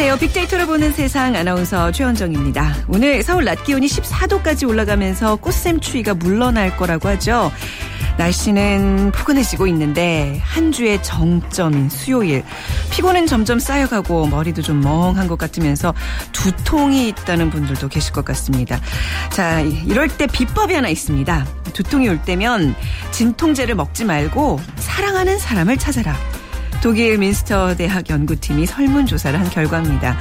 안녕하세요. 빅데이터로 보는 세상 아나운서 최원정입니다. 오늘 서울 낮 기온이 14도까지 올라가면서 꽃샘 추위가 물러날 거라고 하죠. 날씨는 포근해지고 있는데 한 주의 정점인 수요일 피곤은 점점 쌓여가고 머리도 좀 멍한 것 같으면서 두통이 있다는 분들도 계실 것 같습니다. 자 이럴 때 비법이 하나 있습니다. 두통이 올 때면 진통제를 먹지 말고 사랑하는 사람을 찾아라. 독일 민스터 대학 연구팀이 설문조사를 한 결과입니다.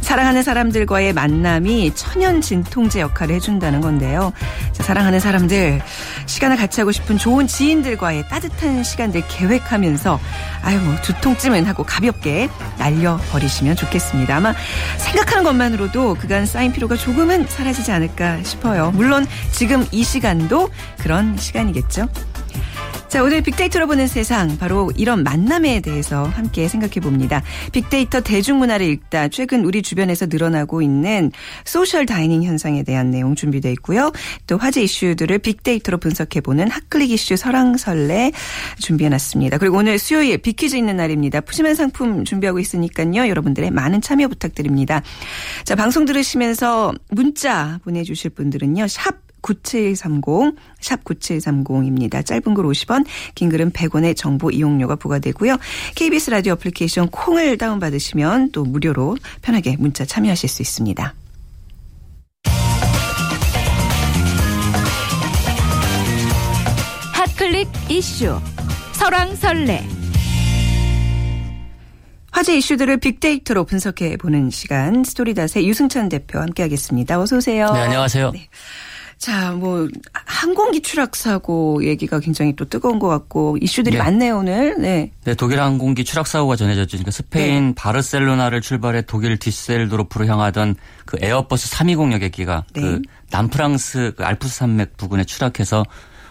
사랑하는 사람들과의 만남이 천연 진통제 역할을 해준다는 건데요. 자, 사랑하는 사람들, 시간을 같이 하고 싶은 좋은 지인들과의 따뜻한 시간들 계획하면서, 아유, 뭐, 두통쯤은 하고 가볍게 날려버리시면 좋겠습니다. 아마 생각하는 것만으로도 그간 쌓인 피로가 조금은 사라지지 않을까 싶어요. 물론 지금 이 시간도 그런 시간이겠죠. 자, 오늘 빅데이터로 보는 세상 바로 이런 만남에 대해서 함께 생각해 봅니다. 빅데이터 대중문화를 읽다 최근 우리 주변에서 늘어나고 있는 social dining 현상에 대한 내용 준비되어 있고요. 또 화제 이슈들을 빅데이터로 분석해 보는 hot click 이슈 설왕설래 준비해 놨습니다. 그리고 오늘 수요일 빅퀴즈 있는 날입니다. 푸짐한 상품 준비하고 있으니까요. 여러분들의 많은 참여 부탁드립니다. 자, 방송 들으시면서 문자 보내 주실 분들은요. 샵 9730, 샵 9730입니다. 짧은 글 50원, 긴 글은 100원의 정보 이용료가 부과되고요. KBS 라디오 애플리케이션 콩을 다운받으시면 또 무료로 편하게 문자 참여하실 수 있습니다. 핫클릭 이슈 설왕설래 화제 이슈들을 빅데이터로 분석해 보는 시간 스토리닷의 유승찬 대표 함께하겠습니다. 어서 오세요. 네, 안녕하세요. 네. 자, 뭐 항공기 추락 사고 얘기가 굉장히 또 뜨거운 것 같고 이슈들이 네. 많네요 오늘. 네. 네, 독일 항공기 추락 사고가 전해졌죠. 그러니까 스페인 네. 바르셀로나를 출발해 독일 뒤셀도르프로 향하던 그 에어버스 320 여객기가 네. 그 남프랑스 그 알프스 산맥 부근에 추락해서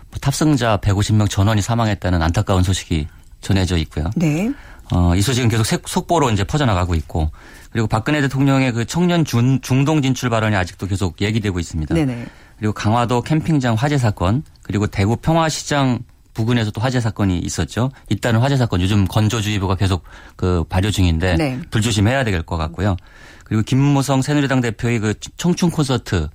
뭐 탑승자 150명 전원이 사망했다는 안타까운 소식이 전해져 있고요. 네. 어, 이 소식은 계속 속보로 이제 퍼져나가고 있고 그리고 박근혜 대통령의 그 청년 중, 중동 진출 발언이 아직도 계속 얘기되고 있습니다. 네네. 그리고 강화도 캠핑장 화재 사건 그리고 대구 평화시장 부근에서도 화재 사건이 있었죠. 잇따른 화재 사건 요즘 건조주의보가 계속 그 발효 중인데 네. 불조심해야 될 것 같고요. 그리고 김무성 새누리당 대표의 그 청춘 콘서트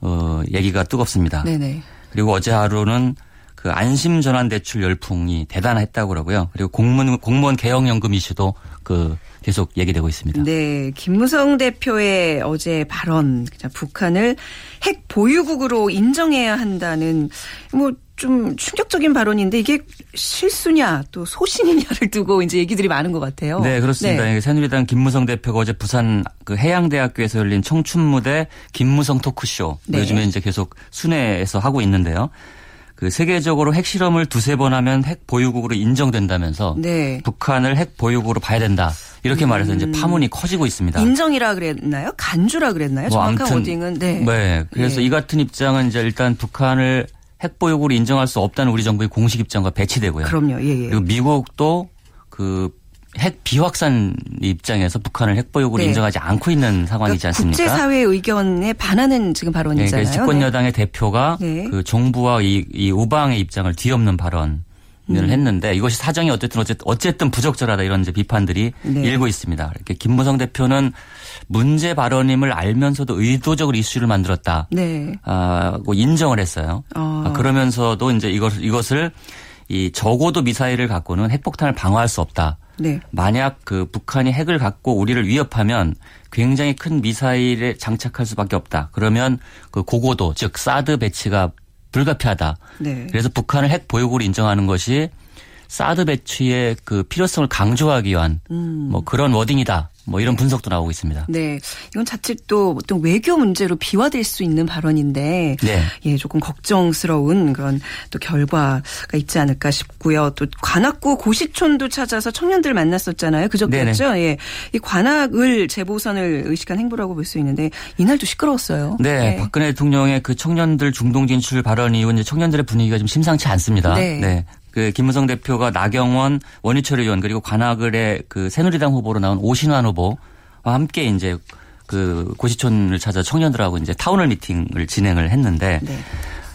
어 얘기가 뜨겁습니다. 네네. 그리고 어제 하루는 그 안심 전환 대출 열풍이 대단했다고 그러고요. 그리고 공무원 공무원 개혁 연금 이슈도 그 계속 얘기되고 있습니다. 네, 김무성 대표의 어제 발언, 북한을 핵 보유국으로 인정해야 한다는 뭐. 좀 충격적인 발언인데 이게 실수냐 또 소신이냐를 두고 이제 얘기들이 많은 것 같아요. 네 그렇습니다. 네. 새누리당 김무성 대표가 어제 부산 그 해양대학교에서 열린 청춘무대 김무성 토크쇼 네. 요즘에 이제 계속 순회에서 하고 있는데요. 그 세계적으로 핵실험을 두세 번 하면 핵 보유국으로 인정된다면서 네. 북한을 핵 보유국으로 봐야 된다. 이렇게 음. 말해서 이제 파문이 커지고 있습니다. 인정이라 그랬나요? 간주라 그랬나요? 뭐 정확한 아무튼, 워딩은 네. 네. 그래서 네. 이 같은 입장은 이제 일단 북한을 핵 보유국으로 인정할 수 없다는 우리 정부의 공식 입장과 배치되고요. 그럼요. 예, 예. 그리고 미국도 그 핵 비확산 입장에서 북한을 핵보유국으로 네. 인정하지 않고 있는 상황이지 그러니까 않습니까? 국제사회 의견에 반하는 지금 발언이잖아요. 네, 집권 여당의 네. 대표가 네. 그 정부와 이, 이 우방의 입장을 뒤엎는 발언. 을 음. 했는데 이것이 사정이 어쨌든 어쨌든 부적절하다 이런 이제 비판들이 네. 일고 있습니다. 이렇게 김무성 대표는 문제 발언임을 알면서도 의도적으로 이슈를 만들었다. 네. 아, 인정을 했어요. 어. 그러면서도 이제 이것 이것을 이 적어도 미사일을 갖고는 핵폭탄을 방어할 수 없다. 네. 만약 그 북한이 핵을 갖고 우리를 위협하면 굉장히 큰 미사일에 장착할 수밖에 없다. 그러면 그 고고도 즉 사드 배치가 불가피하다. 네. 그래서 북한을 핵 보유국으로 인정하는 것이 사드 배치의 그 필요성을 강조하기 위한 음. 뭐 그런 워딩이다. 뭐 이런 분석도 나오고 있습니다. 네. 이건 자칫 또 어떤 외교 문제로 비화될 수 있는 발언인데 네. 예, 조금 걱정스러운 그런 또 결과가 있지 않을까 싶고요. 또 관악구 고시촌도 찾아서 청년들 만났었잖아요. 그저께였죠. 예. 이 관악을 재보선을 의식한 행보라고 볼 수 있는데 이날도 시끄러웠어요. 네. 네. 박근혜 대통령의 그 청년들 중동 진출 발언 이후 이제 청년들의 분위기가 좀 심상치 않습니다. 네. 네. 그 김무성 대표가 나경원 원유철 의원 그리고 관악을의 그 새누리당 후보로 나온 오신환 후보와 함께 이제 그 고시촌을 찾아 청년들하고 이제 town hall 미팅을 진행을 했는데 네.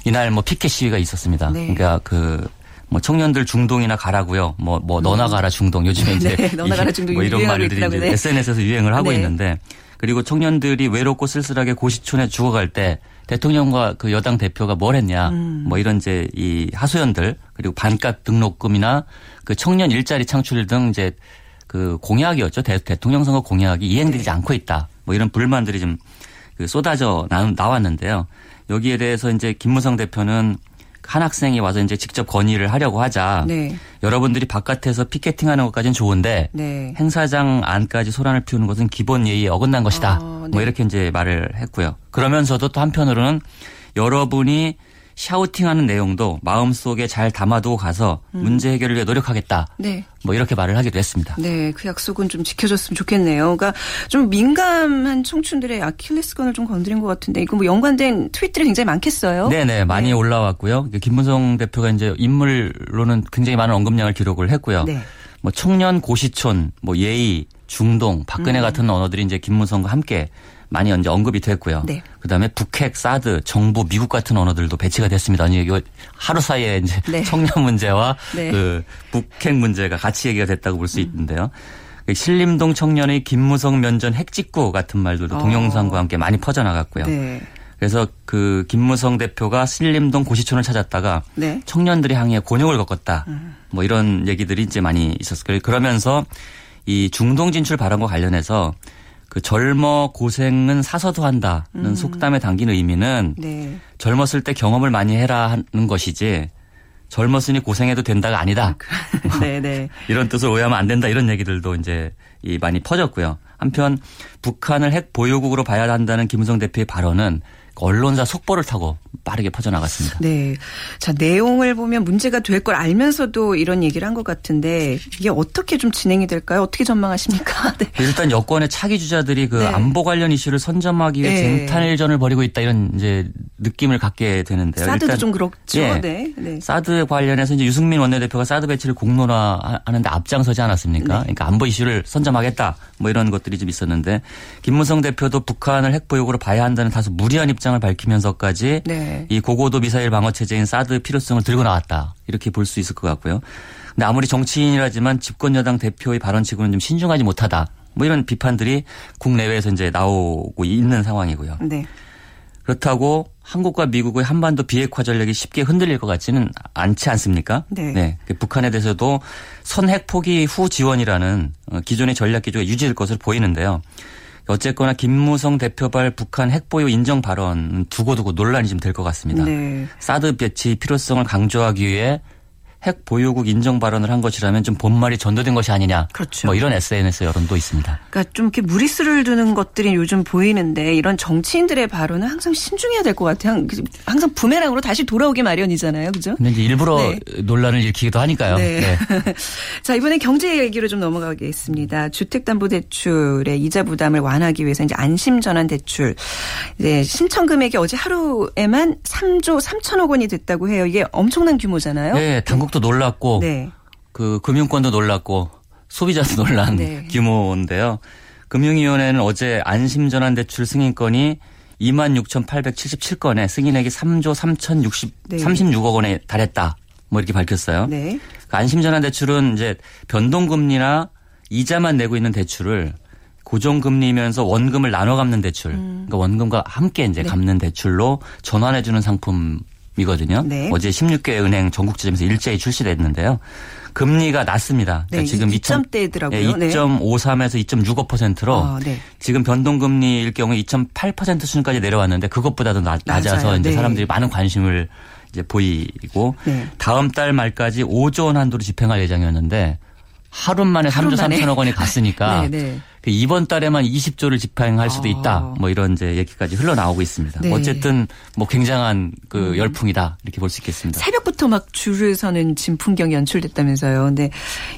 이날 뭐 피켓 시위가 있었습니다. 네. 그러니까 그 뭐 청년들 중동이나 가라고요. 뭐, 뭐, 너나 가라 중동. 요즘에 이제. 네, 너나 가라 중동. 뭐 이런 말들이 이제 네. SNS에서 유행을 하고 네. 있는데 그리고 청년들이 외롭고 쓸쓸하게 고시촌에 죽어갈 때 대통령과 그 여당 대표가 뭘 했냐. 음. 뭐 이런 이제 이 하소연들 그리고 반값 등록금이나 그 청년 일자리 창출 등 이제 그 공약이었죠. 대, 통령 선거 공약이 이행되지 않고 있다. 뭐 이런 불만들이 좀그 쏟아져 나, 나왔는데요. 여기에 대해서 이제 김무성 대표는 한 학생이 와서 이제 직접 건의를 하려고 하자. 네. 여러분들이 바깥에서 피켓팅하는 것까지는 좋은데 네. 행사장 안까지 소란을 피우는 것은 기본 예의에 어긋난 것이다. 아, 네. 뭐 이렇게 이제 말을 했고요. 그러면서도 또 한편으로는 여러분이 샤우팅하는 내용도 마음속에 잘 담아두고 가서 음. 문제 해결을 위해 노력하겠다. 네. 뭐 이렇게 말을 하기도 했습니다. 네, 그 약속은 좀 지켜줬으면 좋겠네요. 그러니까 좀 민감한 청춘들의 아킬레스건을 좀 건드린 것 같은데 이거 뭐 연관된 트윗들이 굉장히 많겠어요. 네 네 많이 올라왔고요. 김문성 대표가 이제 인물로는 굉장히 많은 언급량을 기록을 했고요. 네. 뭐 청년 고시촌, 뭐 예의, 중동, 음. 박근혜 같은 언어들이 이제 김문성과 함께 많이 이제 언급이 됐고요. 네. 그다음에 북핵, 사드, 정부, 미국 같은 언어들도 배치가 됐습니다. 아니 이거 하루 사이에 이제 네. 청년 문제와 네. 음. 그 북핵 문제가 같이 얘기가 됐다고 볼수 있는데요. 그 신림동 청년의 김무성 면전 핵직구 같은 말들도 어. 동영상과 함께 많이 퍼져나갔고요. 네. 그래서 그 김무성 대표가 신림동 고시촌을 찾았다가 네. 청년들이 항의에 곤욕을 겪었다. 음. 뭐 이런 얘기들이 이제 많이 있었어요. 그러면서 이 중동 진출 발언과 관련해서 그 젊어 고생은 사서도 한다는 속담에 담긴 의미는 음. 네. 젊었을 때 경험을 많이 해라 하는 것이지 젊었으니 고생해도 된다가 아니다. 네, 네. 이런 뜻을 오해하면 안 된다 이런 얘기들도 이제 이 많이 퍼졌고요. 한편 북한을 핵 보유국으로 봐야 한다는 김무성 대표의 발언은 언론사 속보를 타고 빠르게 퍼져나갔습니다. 네. 자, 내용을 보면 문제가 될 걸 알면서도 이런 얘기를 한 것 같은데 이게 어떻게 좀 진행이 될까요? 어떻게 전망하십니까? 네. 일단 여권의 차기 주자들이 그 네. 안보 관련 이슈를 선점하기 위해 네. 쟁탈전을 벌이고 있다 이런 이제 느낌을 갖게 되는데요. 사드도 일단 좀 그렇죠. 예. 네. 네. 사드 관련해서 이제 유승민 원내대표가 사드 배치를 공론화하는데 앞장서지 않았습니까? 네. 그러니까 안보 이슈를 선점하겠다 뭐 이런 것들이 좀 있었는데 김무성 대표도 북한을 핵보유국으로 봐야 한다는 다소 무리한 입장을 밝히면서까지 네. 이 고고도 미사일 방어 체제인 사드 필요성을 들고 나왔다 이렇게 볼 수 있을 것 같고요. 근데 아무리 정치인이라지만 집권 여당 대표의 발언치고는 좀 신중하지 못하다. 뭐 이런 비판들이 국내외에서 이제 나오고 있는 상황이고요. 네. 그렇다고 한국과 미국의 한반도 비핵화 전략이 쉽게 흔들릴 것 같지는 않지 않습니까? 네. 그 북한에 대해서도 선핵 포기 후 지원이라는 어, 기존의 전략 기조가 유지될 것으로 보이는데요. 어쨌거나 김무성 대표발 북한 핵보유 인정 발언 두고두고 논란이 좀 될 것 같습니다. 네. 사드 배치 필요성을 강조하기 위해 핵 보유국 인정 발언을 한 것이라면 좀 본말이 전도된 것이 아니냐. 그렇죠. 뭐 이런 SNS 여론도 있습니다. 그러니까 좀 이렇게 무리수를 두는 것들이 요즘 보이는데 이런 정치인들의 발언은 항상 신중해야 될 것 같아요. 항상 부메랑으로 다시 돌아오기 마련이잖아요. 그죠? 근데 이제 일부러 네. 논란을 일으키기도 하니까요. 네. 자, 이번엔 경제 얘기로 좀 넘어가겠습니다. 주택담보대출의 이자 부담을 완화하기 위해서 이제 안심전환 대출. 이제 신청 금액이 어제 하루에만 3조 3천억 원이 됐다고 해요. 이게 엄청난 규모잖아요. 네, 당국 도 놀랐고 네. 그 금융권도 놀랐고 소비자도 놀란 네. 규모인데요. 금융위원회는 어제 안심전환 대출 승인건이 26,877건에 승인액이 3조 3,060 네. 36억 원에 달했다. 뭐 이렇게 밝혔어요. 네. 그 안심전환 대출은 이제 변동금리나 이자만 내고 있는 대출을 고정금리면서 원금을 나눠 갚는 대출, 그러니까 원금과 함께 이제 음. 네. 갚는 대출로 전환해주는 상품 이거든요. 네. 어제 16개 은행 전국 지점에서 일제히 출시됐는데요. 금리가 낮습니다. 네, 지금 2점대더라고요. 네. 2.53에서 2.65%로 아, 네. 지금 변동금리일 경우에 2.8% 수준까지 내려왔는데 그것보다 도 낮, 낮아서. 이제 네. 사람들이 많은 관심을 이제 보이고 네. 다음 달 말까지 5조 원 한도로 집행할 예정이었는데 하루 만에 하루 3조 만에. 3천억 원이 갔으니까 네, 네. 그 이번 달에만 20조를 집행할 수도 아. 있다. 뭐 이런 이제 얘기까지 흘러나오고 있습니다. 네. 음. 어쨌든 뭐 굉장한 그 열풍이다 이렇게 볼 수 있겠습니다. 새벽부터 막 줄을 서는 진풍경이 연출됐다면서요. 근데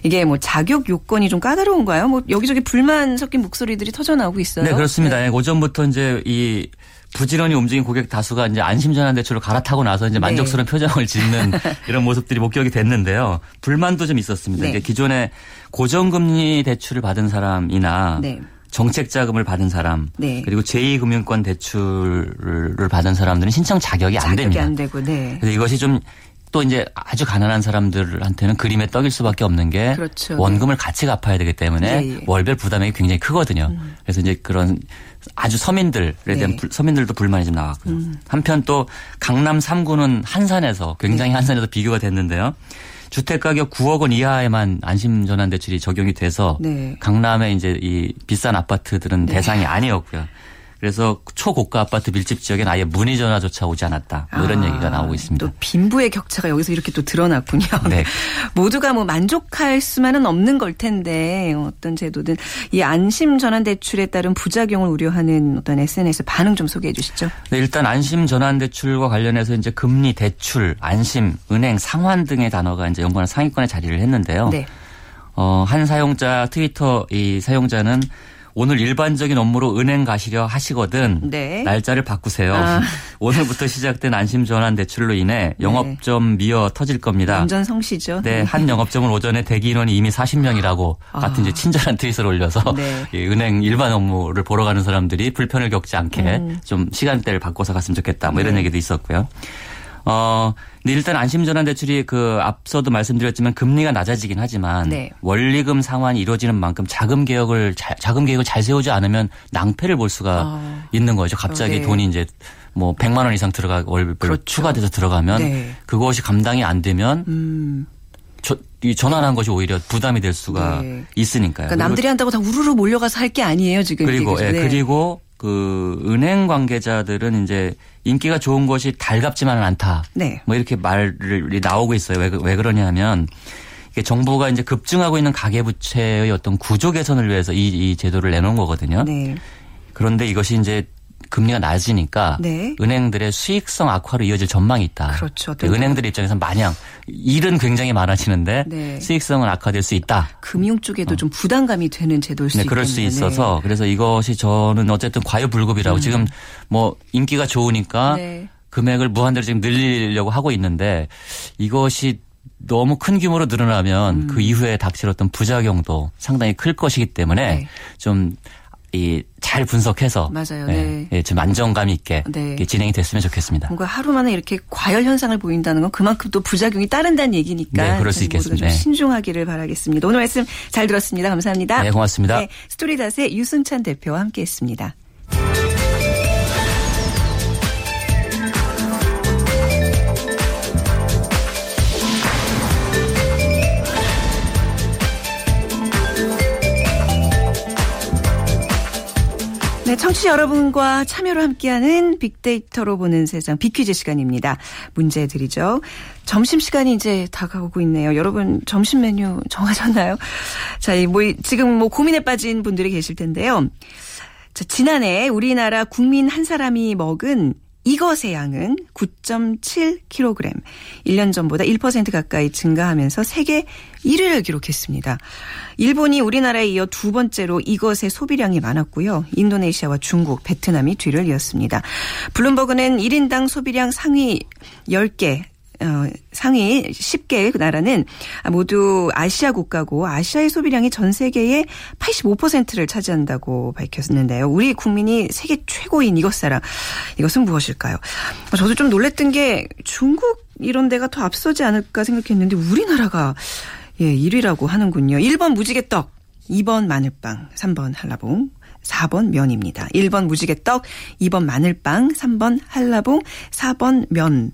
이게 뭐 자격 요건이 좀 까다로운가요? 뭐 여기저기 불만 섞인 목소리들이 터져 나오고 있어요. 네, 그렇습니다. 예, 오전부터 이제 이 부지런히 움직인 고객 다수가 이제 안심전환 대출을 갈아타고 나서 네. 이제 만족스러운 표정을 짓는 이런 모습들이 목격이 됐는데요. 불만도 좀 있었습니다. 네. 기존에 고정금리 대출을 받은 사람이나 네. 정책 자금을 받은 사람 네. 그리고 제2금융권 대출을 받은 사람들은 신청 자격이 안 자격이 됩니다. 안 되고, 네. 그래서 이것이 좀 또 이제 아주 가난한 사람들한테는 그림의 떡일 수밖에 없는 게 그렇죠. 원금을 같이 갚아야 되기 때문에 예, 예. 월별 부담액이 굉장히 크거든요. 음. 그래서 이제 그런 아주 서민들에 대한 네. 불- 서민들도 불만이 좀 나왔고요. 음. 한편 또 강남 3구는 한산에서 굉장히 한산에서 비교가 됐는데요. 주택 가격 9억 원 이하에만 안심 전환 대출이 적용이 돼서 네. 강남의 이제 이 비싼 아파트들은 대상이 아니었고요. 그래서 초고가 아파트 밀집 지역엔 아예 문의 전화조차 오지 않았다. 뭐 이런 아, 얘기가 나오고 있습니다. 또 빈부의 격차가 여기서 이렇게 또 드러났군요. 네. 모두가 뭐 만족할 수만은 없는 걸 텐데 어떤 제도든 이 안심 전환 대출에 따른 부작용을 우려하는 어떤 SNS 반응 좀 소개해 주시죠. 네, 일단 안심 전환 대출과 관련해서 이제 금리, 대출, 안심, 은행, 상환 등의 단어가 이제 연관한 상위권에 자리를 했는데요. 네. 어, 한 사용자 트위터 이 사용자는 오늘 일반적인 업무로 은행 가시려 하시거든 네. 날짜를 바꾸세요. 아. 오늘부터 시작된 안심 전환 대출로 인해 영업점 미어 터질 겁니다. 완전 성시죠. 네, 한 영업점은 오전에 대기 인원이 이미 40명이라고 같은 이제 친절한 트윗을 올려서 아. 네. 이 은행 일반 업무를 보러 가는 사람들이 불편을 겪지 않게 음. 좀 시간대를 바꿔서 갔으면 좋겠다. 뭐 이런 네. 얘기도 있었고요. 어, 근데 일단 안심전환 대출이 그 앞서도 말씀드렸지만 금리가 낮아지긴 하지만 네. 원리금 상환이 이루어지는 만큼 자금 개혁을 잘, 자금 계획을 잘 세우지 않으면 낭패를 볼 수가 아. 있는 거죠. 갑자기 네. 돈이 이제 뭐 100만 원 이상 들어가 월별 그렇죠. 추가돼서 들어가면 네. 그것이 감당이 안 되면 음. 저, 이 전환한 것이 오히려 부담이 될 수가 네. 있으니까요. 그러니까 남들이 한다고 다 우르르 몰려가서 할 게 아니에요 지금. 그리고 예? 네. 그리고 그 은행 관계자들은 이제 인기가 좋은 것이 달갑지만은 않다. 네. 뭐 이렇게 말이 나오고 있어요. 왜, 그- 왜 그러냐면 이게 정부가 이제 급증하고 있는 가계부채의 어떤 구조 개선을 위해서 이, 이 제도를 내놓은 거거든요. 네. 그런데 이것이 이제 금리가 낮으니까 네. 은행들의 수익성 악화로 이어질 전망이 있다. 그렇죠. 그 은행들 입장에서 마냥 일은 굉장히 많아지는데 네. 수익성은 악화될 수 있다. 금융 쪽에도 좀 부담감이 되는 제도일 수 네, 있겠네요. 그럴 수 있어서 그래서 이것이 저는 어쨌든 과유불급이라고 지금 뭐 인기가 좋으니까 음. 네. 금액을 무한대로 지금 늘리려고 하고 있는데 이것이 너무 큰 규모로 늘어나면 그 이후에 닥칠 어떤 부작용도 상당히 클 것이기 때문에 네. 좀 이 잘 분석해서 맞아요. 예, 네. 예, 좀 안정감 있게 네. 이렇게 진행이 됐으면 좋겠습니다. 뭔가 하루 만에 이렇게 과열 현상을 보인다는 건 그만큼 또 부작용이 따른다는 얘기니까 네, 그럴 수 있겠습니다. 좀 네. 신중하기를 바라겠습니다. 오늘 말씀 잘 들었습니다. 감사합니다. 네, 고맙습니다. 스토리닷의 유승찬 대표와 함께했습니다. 네, 청취자 여러분과 참여로 함께하는 빅데이터로 보는 세상 빅퀴즈 시간입니다. 문제 드리죠. 점심 시간이 이제 다가오고 있네요. 여러분 점심 메뉴 정하셨나요? 자, 이 뭐, 지금 뭐 고민에 빠진 분들이 계실 텐데요. 자, 지난해 우리나라 국민 한 사람이 먹은 이것의 양은 9.7kg. 1년 전보다 1% 가까이 증가하면서 세계 1위를 기록했습니다. 일본이 우리나라에 이어 두 번째로 이것의 소비량이 많았고요. 인도네시아와 중국, 베트남이 뒤를 이었습니다. 블룸버그는 1인당 소비량 상위 10개 어, 상위 10개 나라는 모두 아시아 국가고 아시아의 소비량이 전 세계의 85%를 차지한다고 밝혔는데요. 우리 국민이 세계 최고인 이것 사랑 이것은 무엇일까요? 어, 저도 좀 놀랬던 게 중국 이런 데가 더 앞서지 않을까 생각했는데 우리나라가 예, 1위라고 하는군요. 1번 무지개떡, 2번 마늘빵, 3번 한라봉, 4번 면입니다. 1번 무지개떡, 2번 마늘빵, 3번 한라봉, 4번 면.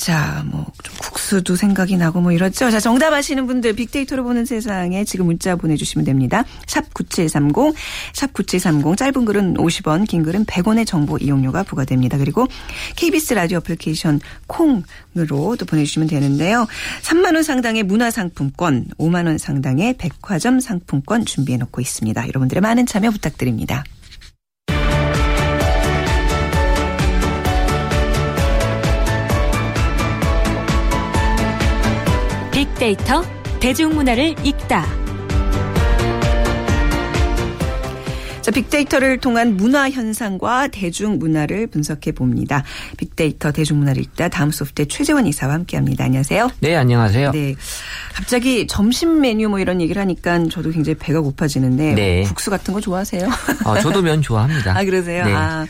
자, 뭐, 좀 국수도 생각이 나고 뭐 이렇죠. 자, 정답 아시는 분들 빅데이터로 보는 세상에 지금 문자 보내주시면 됩니다. 샵 9730, 샵 9730, 짧은 글은 50원, 긴 글은 100원의 정보 이용료가 부과됩니다. 그리고 KBS 라디오 애플리케이션 콩으로 또 보내주시면 되는데요. 3만원 상당의 문화상품권, 5만원 상당의 백화점 상품권 준비해놓고 있습니다. 여러분들의 많은 참여 부탁드립니다. 빅데이터 대중문화를 읽다. 자, 자, 빅데이터를 통한 문화 현상과 대중문화를 분석해 봅니다. 빅데이터 대중문화를 읽다 다음 소프트의 최재원 이사와 함께합니다. 안녕하세요. 네, 안녕하세요. 네. 갑자기 점심 메뉴 뭐 이런 얘기를 하니까 저도 굉장히 배가 고파지는데 네. 국수 같은 거 좋아하세요? 어, 저도 면 좋아합니다. 아 그러세요? 네. 아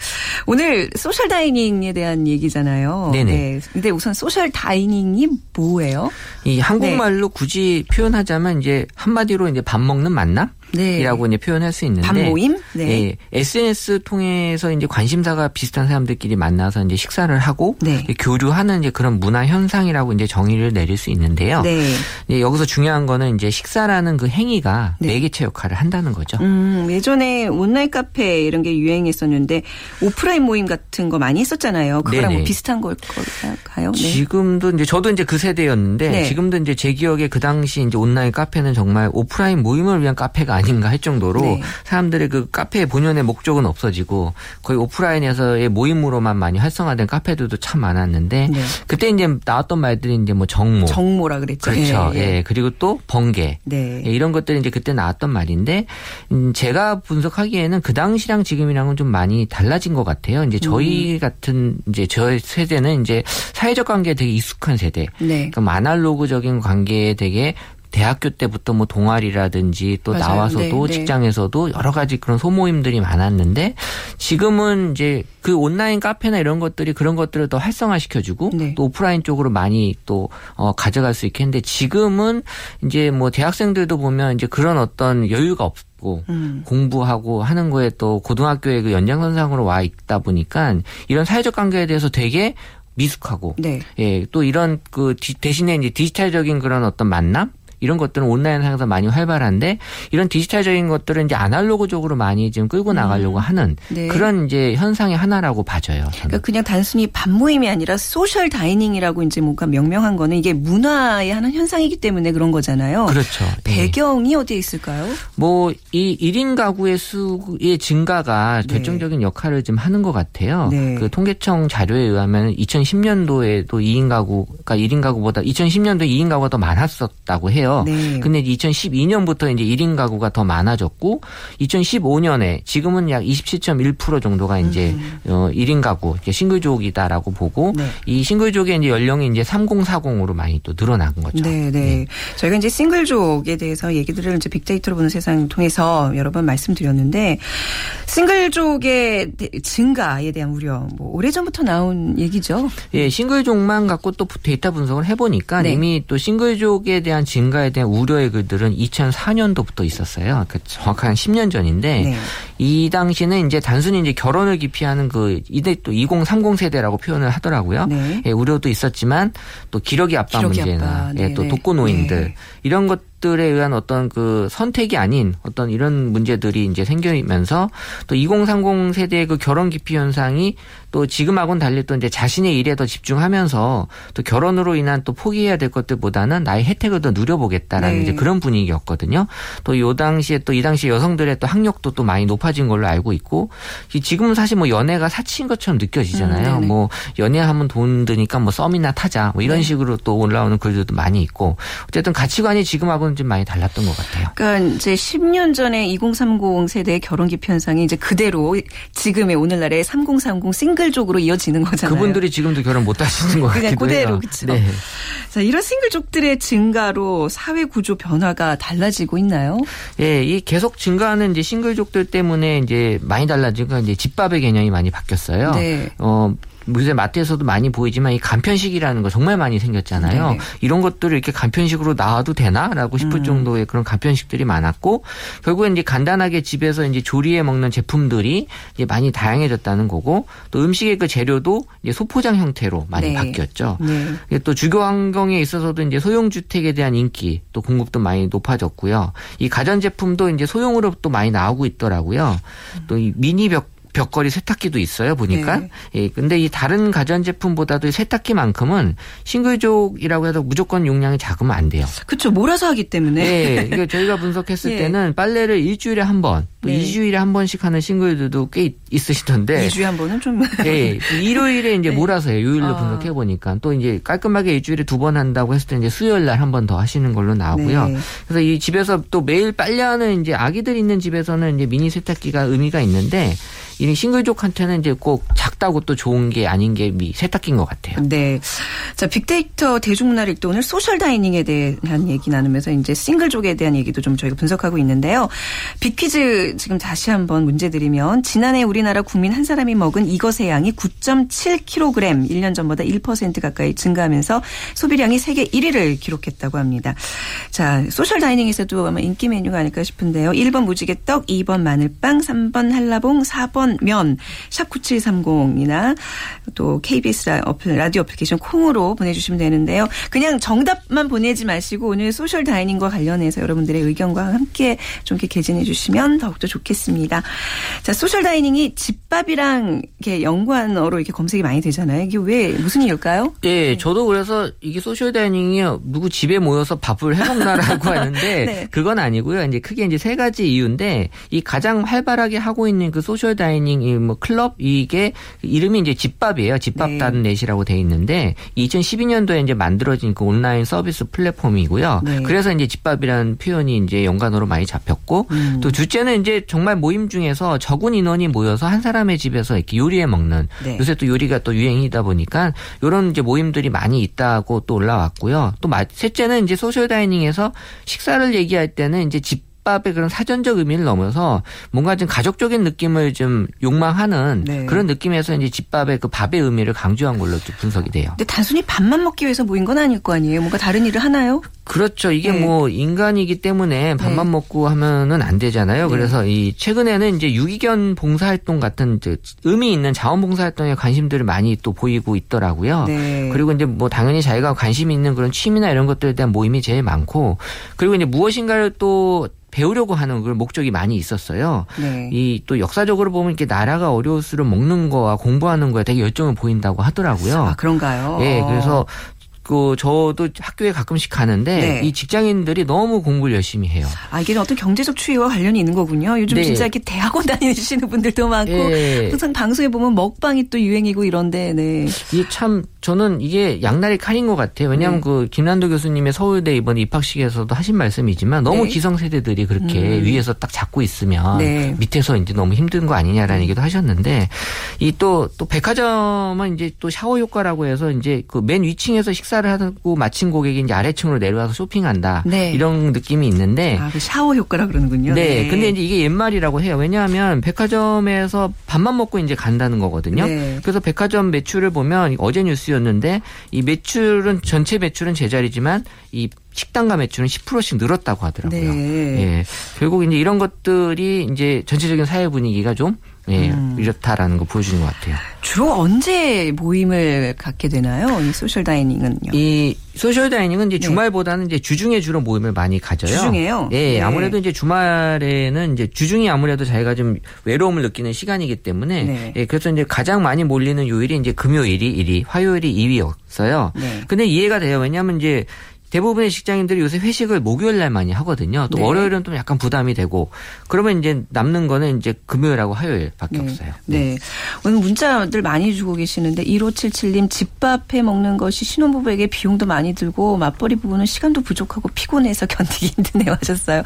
오늘 social dining에 대한 얘기잖아요. 네네. 네. 근데 우선 social dining이 뭐예요? 이 한국말로 네. 굳이 표현하자면 이제 한마디로 이제 밥 먹는 만남? 네. 이라고 이제 표현할 수 있는데 밥 모임? 네. 예, SNS 통해서 이제 관심사가 비슷한 사람들끼리 만나서 이제 식사를 하고 네. 교류하는 이제 그런 문화 현상이라고 이제 정의를 내릴 수 있는데요. 네. 이제 여기서 중요한 거는 이제 식사라는 그 행위가 네. 매개체 역할을 한다는 거죠. 음, 예전에 온라인 카페 이런 게 유행했었는데 오프라인 모임 같은 거 많이 했었잖아요. 그거랑. 뭐 비슷한 걸까요? 네. 지금도 이제 저도 이제 그 세대였는데 네. 지금도 이제 제 기억에 그 당시 이제 온라인 카페는 정말 오프라인 모임을 위한 카페가 아닌가 할 정도로 네. 사람들의 그 카페의 본연의 목적은 없어지고 거의 오프라인에서의 모임으로만 많이 활성화된 카페들도 참 많았는데 네. 그때 이제 나왔던 말들이 이제 뭐 정모 정모라 그랬죠. 그렇죠. 예, 예, 예. 그리고 또 번개. 네. 예, 이런 것들이 이제 그때 나왔던 말인데, 음, 제가 분석하기에는 그 당시랑 지금이랑은 좀 많이 달라진 것 같아요. 이제 저희 음. 같은, 이제 저희 세대는 이제 사회적 관계에 되게 익숙한 세대. 네. 그러니까 아날로그적인 관계에 되게 대학교 때부터 뭐 동아리라든지 또 맞아요. 나와서도 네, 네. 직장에서도 여러 가지 그런 소모임들이 많았는데 지금은 이제 그 온라인 카페나 이런 것들이 그런 것들을 더 활성화시켜주고 네. 또 오프라인 쪽으로 많이 또 어, 가져갈 수 있겠는데 지금은 이제 뭐 대학생들도 보면 이제 그런 어떤 여유가 없고 음. 공부하고 하는 거에 또 고등학교의 그 연장선상으로 와 있다 보니까 이런 사회적 관계에 대해서 되게 미숙하고 네. 예, 또 이런 그 디- 대신에 이제 디지털적인 그런 어떤 만남 이런 것들은 온라인상에서 많이 활발한데 이런 디지털적인 것들은 이제 아날로그적으로 많이 지금 끌고 나가려고 하는 네. 그런 이제 현상의 하나라고 봐져요. 저는. 그러니까 그냥 단순히 밥 모임이 아니라 social dining이라고 이제 뭔가 명명한 거는 이게 문화의 한 현상이기 때문에 그런 거잖아요. 그렇죠. 예. 배경이 어디에 있을까요? 뭐 이 1인 가구의 수의 증가가 네. 결정적인 역할을 좀 하는 것 같아요. 네. 그 통계청 자료에 의하면 2010년도에도 2인 가구가 1인 가구보다 2010년도에 2인 가구가 더 많았었다고 해요. 네. 근데 2012년부터 이제 1인 가구가 더 많아졌고 2015년에 지금은 약 27.1% 정도가 이제 어 1인 가구 이제 싱글족이다라고 보고 음. 네. 이 싱글족의 이제 연령이 이제 3040으로 많이 또 늘어난 거죠. 네, 네. 저희가 이제 싱글족에 대해서 얘기들을 이제 빅데이터로 보는 세상 통해서 여러 번 말씀드렸는데 싱글족의 대- 증가에 대한 우려, 뭐 오래전부터 나온 얘기죠. 예, 싱글족만 갖고 또 데이터 분석을 해 보니까 네. 이미 또 싱글족에 대한 증가 에 대한 우려의 글들은 2004년도부터 있었어요. 그 정확한 10년 전인데 네. 이 당시는 이제 단순히 이제 결혼을 기피하는 그 이대 또 2030 세대라고 표현을 하더라고요. 네. 예, 우려도 있었지만 또 기러기 아빠 기러기 문제나 아빠. 예, 또. 독거 노인들 네. 이런 것 들에 의한 어떤 그 선택이 아닌 어떤 이런 문제들이 이제 생기면서 또 2030 세대의 그 결혼 기피 현상이 또 지금하고는 달리 또 이제 자신의 일에 더 집중하면서 또 결혼으로 인한 또 포기해야 될 것들보다는 나의 혜택을 더 누려보겠다라는 네. 이제 그런 분위기였거든요. 또 요 당시에 또 이 당시 여성들의 또 학력도 또 많이 높아진 걸로 알고 있고 이 지금은 사실 뭐 연애가 사치인 것처럼 느껴지잖아요. 음. 뭐 연애하면 돈 드니까 뭐 썸이나 타자 뭐 이런 네. 식으로 또 올라오는 글들도 많이 있고 어쨌든 가치관이 지금하고는 좀 많이 달랐던 것 같아요. 그러니까 이제 10년 전에 2030 세대의 결혼 기피 현상이 이제 그대로 지금의 오늘날의 3030 싱글족으로 이어지는 거잖아요. 그분들이 지금도 결혼 못 하시는 것 같기도 그대로, 해요. 그쵸. 네. 자, 이런 싱글족들의 증가로 사회 구조 변화가 달라지고 있나요? 예, 이 계속 증가하는 이제 싱글족들 때문에 이제 많이 달라지고 이제 집밥의 개념이 많이 바뀌었어요. 네. 어, 요새 마트에서도 많이 보이지만 이 간편식이라는 거 정말 많이 생겼잖아요. 네네. 이런 것들을 이렇게 간편식으로 나와도 되나라고 싶을 음. 정도의 그런 간편식들이 많았고 결국엔 이제 간단하게 집에서 이제 조리해 먹는 제품들이 이제 많이 다양해졌다는 거고 또 음식의 그 재료도 이제 소포장 형태로 많이 네. 바뀌었죠. 네. 이게 또 주거 환경에 있어서도 이제 소형 주택에 대한 인기 또 공급도 많이 높아졌고요. 이 가전 제품도 이제 소형으로 또 많이 나오고 있더라고요. 또이 미니 벽 벽걸이 세탁기도 있어요 보니까. 네. 예, 근데 이 다른 가전 제품보다도 이 세탁기만큼은 싱글족이라고 해도 무조건 용량이 작으면 안 돼요. 그렇죠. 몰아서 하기 때문에. 네, 이게 저희가 분석했을 예. 때는 빨래를 일주일에 한 번또 네. 2주일에 한 번씩 하는 싱글들도 꽤 있, 으시던데 2주에 한 번은 좀. 예, 일요일에 이제 네. 몰아서 해요. 요일로 아. 분석해 보니까 또 이제 깔끔하게 일주일에 두 번 한다고 했을 때 이제 수요일 날 한 번 더 하시는 걸로 나오고요. 네. 그래서 이 집에서 또 매일 빨래하는 이제 아기들 있는 집에서는 이제 미니 세탁기가 의미가 있는데 이 싱글족한테는 이제 꼭 작다고 또 좋은 게 아닌 게 미니 세탁기인 것 같아요. 네. 자, 빅데이터 대중문화를 또 오늘 social dining에 대한 얘기 나누면서 이제 싱글족에 대한 얘기도 좀 저희가 분석하고 있는데요. 빅퀴즈 지금 다시 한번 문제 드리면 지난해 우리나라 국민 한 사람이 먹은 이것의 양이 9.7kg, 1년 전보다 1% 가까이 증가하면서 소비량이 세계 1위를 기록했다고 합니다. 자, social dining에서도 아마 인기 메뉴가 아닐까 싶은데요. 1번 무지개 떡, 2번 마늘빵, 3번 한라봉, 4번 면, 샵9730이나 또 KBS 라- 어플, 라디오 애플리케이션 콩으로 보내주시면 되는데요. 그냥 정답만 보내지 마시고 오늘 social dining과 관련해서 여러분들의 의견과 함께 좀 이렇게 개진해 주시면 더욱 더 좋겠습니다. 자, social dining이 집밥이랑 이렇게 연관어로 이렇게 검색이 많이 되잖아요. 이게 왜 무슨 이유일까요? 예, 저도 그래서 이게 social dining이 누구 집에 모여서 밥을 해 먹나라고 하는데 네. 그건 아니고요. 이제 크게 이제 세 가지 이유인데 이 가장 활발하게 하고 있는 그 social dining 이 뭐 클럽 이게 이름이 이제 집밥이에요. 집밥닷넷이라고 돼 있는데 2012년도에 이제 만들어진 그 온라인 서비스 플랫폼이고요. 네. 그래서 이제 집밥이라는 표현이 이제 연관어로 많이 잡혔고 음. 또 둘째는 이제 정말 모임 중에서 적은 인원이 모여서 한 사람의 집에서 이렇게 요리해 먹는 네. 요새 또 요리가 또 유행이다 보니까 이런 이제 모임들이 많이 있다고 또 올라왔고요. 또 마- 셋째는 이제 소셜 다이닝에서 식사를 얘기할 때는 이제 집 밥의 그런 사전적 의미를 넘어서 뭔가 좀 가족적인 느낌을 좀 욕망하는 네. 그런 느낌에서 이제 집밥의 그 밥의 의미를 강조한 걸로 좀 분석이 돼요. 근데 단순히 밥만 먹기 위해서 모인 건 아닐 거 아니에요. 뭔가 다른 일을 하나요? 그렇죠. 이게 네. 뭐 인간이기 때문에 밥만 네. 먹고 하면은 안 되잖아요. 네. 그래서 이 최근에는 이제 유기견 봉사활동 같은 이제 의미 있는 자원봉사활동에 관심들을 많이 또 보이고 있더라고요. 네. 그리고 이제 뭐 당연히 자기가 관심 있는 그런 취미나 이런 것들에 대한 모임이 제일 많고 그리고 이제 무엇인가를 또 배우려고 하는 그런 목적이 많이 있었어요. 네. 이또 역사적으로 보면 이렇게 나라가 어려울수록 먹는 거와 공부하는 거에 되게 열정을 보인다고 하더라고요. 아, 그런가요? 예, 어. 그래서 그 저도 학교에 가끔씩 가는데 네. 이 직장인들이 너무 공부를 열심히 해요. 아, 이게 어떤 경제적 추이와 관련이 있는 거군요. 요즘 네. 진짜 이렇게 대학원 다니시는 분들도 많고 예. 항상 방송에 보면 먹방이 또 유행이고 이런데 네. 이게 참 저는 이게 양날의 칼인 것 같아요. 왜냐하면 네. 그 김난도 교수님의 서울대 이번 입학식에서도 하신 말씀이지만 너무 네. 기성세대들이 그렇게 음. 위에서 딱 잡고 있으면 네. 밑에서 이제 너무 힘든 거 아니냐라는 얘기도 하셨는데 이또또 백화점은 이제 또 샤워 효과라고 해서 이제 그 맨 위층에서 식사 를 하고 마친 고객이 이제 아래층으로 내려와서 쇼핑한다 네. 이런 느낌이 있는데 아, 그 샤워 효과라 그러는군요. 네. 근데 이제 이게 옛말이라고 해요. 왜냐하면 백화점에서 밥만 먹고 이제 간다는 거거든요. 네. 그래서 백화점 매출을 보면 어제 뉴스였는데 이 매출은 전체 매출은 제자리지만 이 식당가 매출은 10%씩 늘었다고 하더라고요. 네. 예. 결국 이제 이런 것들이 이제 전체적인 사회 분위기가 좀 예, 음. 이렇다라는 거 보여주는 것 같아요. 주로 언제 모임을 갖게 되나요? 이 social dining은요. 이 social dining은 이제 네. 주말보다는 이제 주중에 주로 모임을 많이 가져요. 주중에요? 예, 네. 아무래도 이제 주말에는 이제 주중이 아무래도 자기가 좀 외로움을 느끼는 시간이기 때문에 네. 예, 그래서 이제 가장 많이 몰리는 요일이 이제 금요일이 1위, 화요일이 2위였어요. 네. 근데 이해가 돼요. 왜냐하면 이제 대부분의 직장인들이 요새 회식을 목요일 날 많이 하거든요. 또 네. 월요일은 좀 약간 부담이 되고 그러면 이제 남는 거는 이제 금요일하고 화요일밖에 없어요. 네. 오늘 문자들 많이 주고 계시는데 1577님 집밥 해 먹는 것이 신혼부부에게 비용도 많이 들고 맞벌이 부부는 시간도 부족하고 피곤해서 견디기 힘드네요 하셨어요.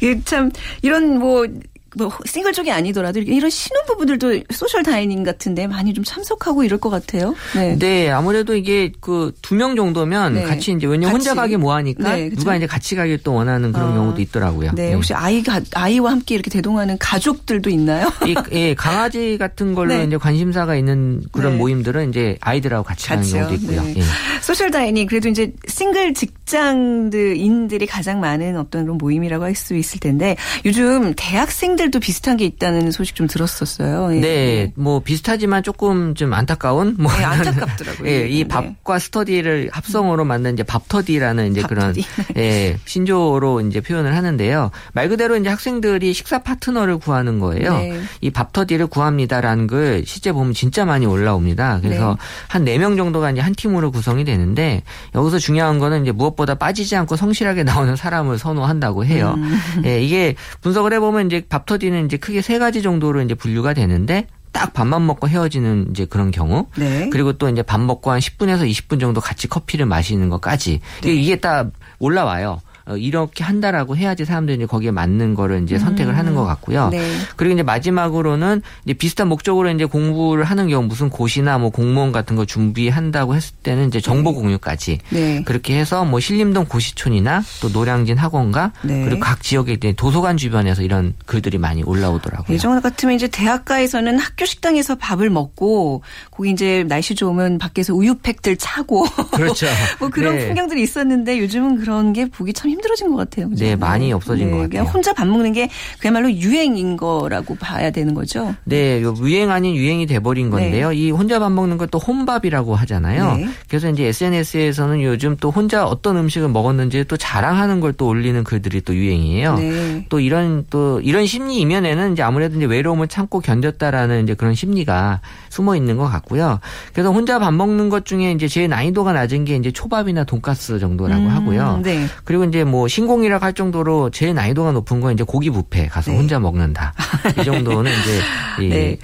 이게 참 이런 뭐 뭐 싱글족이 아니더라도 이런 신혼 부부들도 social dining 같은데 많이 좀 참석하고 이럴 것 같아요. 네. 네, 아무래도 이게 그 두 명 정도면 네. 같이 이제 왜냐면 혼자. 가기 뭐하니까 네. 누가 이제 같이 가길 또 원하는 그런 아. 경우도 있더라고요. 네, 혹시 아이가 아이와 함께 이렇게 대동하는 가족들도 있나요? 이, 예, 강아지 같은 걸로 네. 이제 관심사가 있는 그런 네. 모임들은 이제 아이들하고 같이 가는? 경우도 있고요. 네. 예. social dining 그래도 이제 싱글 직장인들이 가장 많은 어떤 그런 모임이라고 할 수 있을 텐데 요즘 대학생 들도 비슷한 게 있다는 소식 좀 들었었어요. 예. 네, 뭐 비슷하지만 조금 좀 안타까운 뭐 네, 안타깝더라고요. 예, 이 네. 밥과 스터디를 합성어로 만든 이제 밥터디라는 이제 그런 밥터디. 예, 신조어로 이제 표현을 하는데요. 말 그대로 이제 학생들이 식사 파트너를 구하는 거예요. 네. 이 밥터디를 구합니다라는 걸 실제 보면 진짜 많이 올라옵니다. 그래서 네. 한네 명 정도가 이제 한 팀으로 구성이 되는데 여기서 중요한 거는 이제 무엇보다 빠지지 않고 성실하게 나오는 사람을 선호한다고 해요. 음. 예, 이게 분석을 해보면 이제 밥 앞터디는 이제 크게 세 가지 정도로 이제 분류가 되는데 딱 밥만 먹고 헤어지는 이제 그런 경우. 네. 그리고 또 이제 밥 먹고 한 10분에서 20분 정도 같이 커피를 마시는 것까지. 네. 이게 딱 올라와요. 어, 이렇게 한다라고 해야지 사람들이 거기에 맞는 거를 이제 선택을 하는 것 같고요. 네. 그리고 이제 마지막으로는 이제 비슷한 목적으로 이제 공부를 하는 경우 무슨 고시나 뭐 공무원 같은 거 준비한다고 했을 때는 이제 정보 공유까지 네. 그렇게 해서 뭐 신림동 고시촌이나 또 노량진 학원가 네. 그리고 각 지역에 이제 도서관 주변에서 이런 글들이 많이 올라오더라고요. 예전 같으면 이제 대학가에서는 학교 식당에서 밥을 먹고 거기 이제 날씨 좋으면 밖에서 우유팩들 차고 그렇죠. 뭐 그런 네. 풍경들이 있었는데 요즘은 그런 게 보기 참 힘 들어진 것 같아요. 그죠? 네, 많이 없어진 것 그냥 같아요. 혼자 밥 먹는 게 그야말로 유행인 거라고 봐야 되는 거죠. 네, 요 유행 아닌 유행이 돼버린 건데요. 이 혼자 밥 먹는 것도 혼밥이라고 하잖아요. 네. 그래서 이제 SNS에서는 요즘 또 혼자 어떤 음식을 먹었는지 또 자랑하는 걸 또 올리는 글들이 또 유행이에요. 네. 또 이런 또 이런 심리 이면에는 이제 아무래도 이제 외로움을 참고 견뎠다라는 이제 그런 심리가 숨어 있는 것 같고요. 그래서 혼자 밥 먹는 것 중에 이제 제일 난이도가 낮은 게 이제 초밥이나 돈가스 정도라고 음, 하고요. 네. 그리고 이제 뭐 신공이라고 할 정도로 제일 난이도가 높은 건 이제 고기 뷔페 가서 네. 혼자 먹는다. 이 정도는 이제 이 네.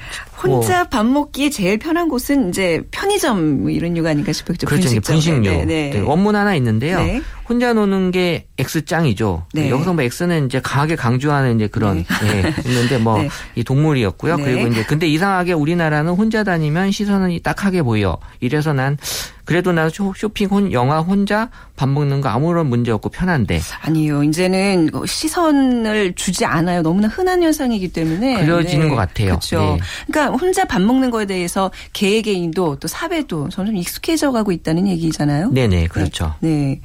뭐 혼자 밥 먹기에 제일 편한 곳은 이제 편의점 뭐 이런 류가 아닐까 싶어요. 그죠? 그렇죠. 분식점. 분식류. 네, 네. 네, 원문 하나 있는데요. 네. 혼자 노는 게 X짱이죠. 네. 여기서 뭐 X는 이제 강하게 강조하는 이제 그런 예, 있는데 뭐 네. 이 동물이었고요. 네. 그리고 이제 근데 이상하게 우리나라는 혼자 다니면 시선이 딱하게 보여. 이래서 난 그래도 나 쇼- 쇼핑 혼 영화 혼자 밥 먹는 거 아무런 문제 없고 편한데 아니요. 이제는 시선을 주지 않아요. 너무나 흔한 현상이기 때문에 그려지는 것 같아요. 그렇죠. 네. 그러니까 혼자 밥 먹는 거에 대해서 개개인도 또 사배도 점점 익숙해져 가고 있다는 얘기잖아요. 네네 그렇죠. 네.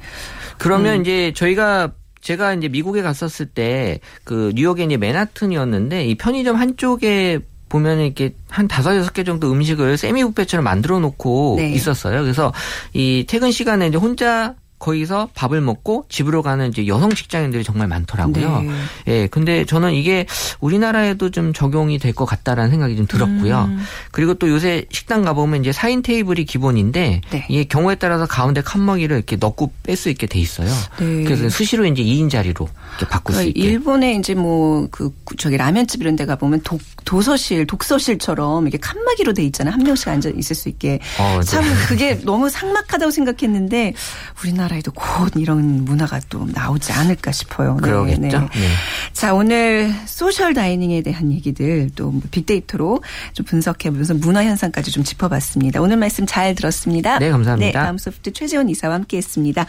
그러면 음. 이제 저희가 제가 이제 미국에 갔었을 때 그 뉴욕에 이제 맨하튼이었는데 이 편의점 한쪽에 보면 이렇게 한 다섯 여섯 개 정도 음식을 세미 뷔페처럼 만들어 놓고 네. 있었어요. 그래서 이 퇴근 시간에 이제 혼자 거기서 밥을 먹고 집으로 가는 이제 여성 직장인들이 정말 많더라고요. 네. 예, 근데 저는 이게 우리나라에도 좀 적용이 될 것 같다라는 생각이 좀 들었고요. 음. 그리고 또 요새 식당 가보면 이제 4인 테이블이 기본인데 네. 이게 경우에 따라서 가운데 칸막이를 이렇게 넣고 뺄 수 있게 돼 있어요. 네. 그래서 수시로 이제 2인 자리로 이렇게 바꿀 수 그러니까 있게. 일본에 이제 뭐 그 저기 라면집 이런 데 가 보면 독, 도서실, 독서실처럼 이게 칸막이로 돼 있잖아요. 한 명씩 앉아 있을 수 있게. 어, 네. 참 그게 너무 삭막하다고 생각했는데 우리나라 에도 곧 이런 문화가 또 나오지 않을까 싶어요. 네, 그러겠죠. 네. 네. 자, 오늘 social dining에 대한 얘기들 또 빅데이터로 좀 분석해보면서 문화 현상까지 좀 짚어봤습니다. 오늘 말씀 잘 들었습니다. 네, 감사합니다. 네, 다음 소프트 최재원 이사와 함께했습니다.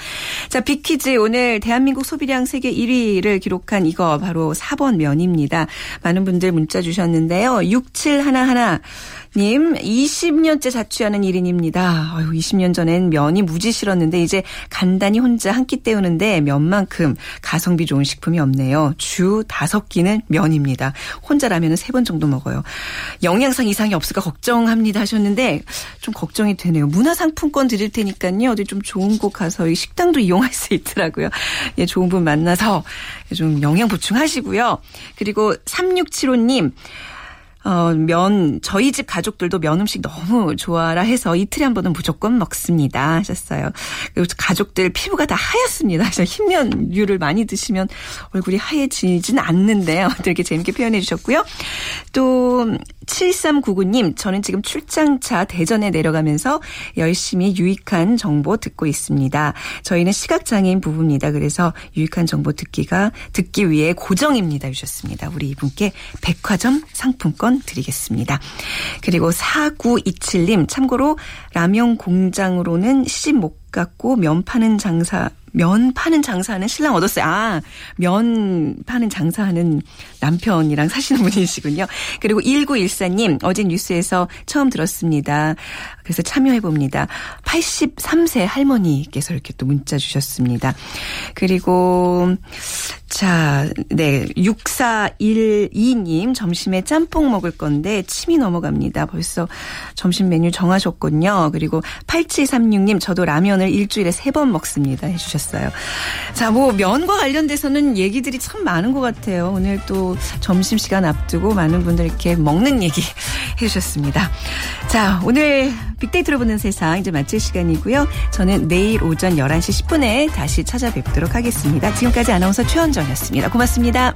자, 빅퀴즈 오늘 대한민국 소비량 세계 1위를 기록한 이거 바로 4번 면입니다. 많은 분들 문자 주셨는데요. 6711 님, 20년째 자취하는 1인입니다. 아유, 20년 전엔 면이 무지 싫었는데 이제 간단히 혼자 한 끼 때우는데 면만큼 가성비 좋은 식품이 없네요. 주 다섯 끼는 면입니다. 혼자 라면은 세번 정도 먹어요. 영양상 이상이 없을까 걱정합니다 하셨는데 좀 걱정이 되네요. 문화상품권 드릴 테니까요. 어디 좀 좋은 곳 가서 이 식당도 이용할 수 있더라고요. 예, 좋은 분 만나서 좀 영양 보충하시고요. 그리고 3675님. 어, 면, 저희 집 가족들도 면 음식 너무 좋아라 해서 이틀에 한 번은 무조건 먹습니다. 하셨어요. 그리고 가족들 피부가 다 하얗습니다. 그래서 흰면류를 많이 드시면 얼굴이 하얘지진 않는데요. 이렇게 재밌게 표현해 주셨고요. 또, 7399님, 저는 지금 출장차 대전에 내려가면서 열심히 유익한 정보 듣고 있습니다. 저희는 시각장애인 부부입니다. 그래서 유익한 정보 듣기가, 듣기 위해 고정입니다. 주셨습니다. 우리 이분께 백화점 상품권 드리겠습니다. 그리고 4927님, 참고로 라면 공장으로는 시집 못 갖고 면 파는 장사, 면 파는 장사하는 신랑 얻었어요. 아, 면 파는 장사하는 남편이랑 사시는 분이시군요. 그리고 1914님, 어제 뉴스에서 처음 들었습니다. 그래서 참여해봅니다. 83세 할머니께서 이렇게 또 문자 주셨습니다. 그리고, 자, 네, 6412님, 점심에 짬뽕 먹을 건데 침이 넘어갑니다. 벌써 점심 메뉴 정하셨군요. 그리고 8736님, 저도 라면을 일주일에 세 번 먹습니다. 해주셨 어요. 자, 뭐, 면과 관련돼서는 얘기들이 참 많은 것 같아요. 오늘 또 점심 시간 앞두고 많은 분들 이렇게 먹는 얘기 해주셨습니다. 자, 오늘 빅데이터로 보는 세상 이제 마칠 시간이고요. 저는 내일 오전 11시 10분에 다시 찾아뵙도록 하겠습니다. 지금까지 아나운서 최원정이었습니다. 고맙습니다.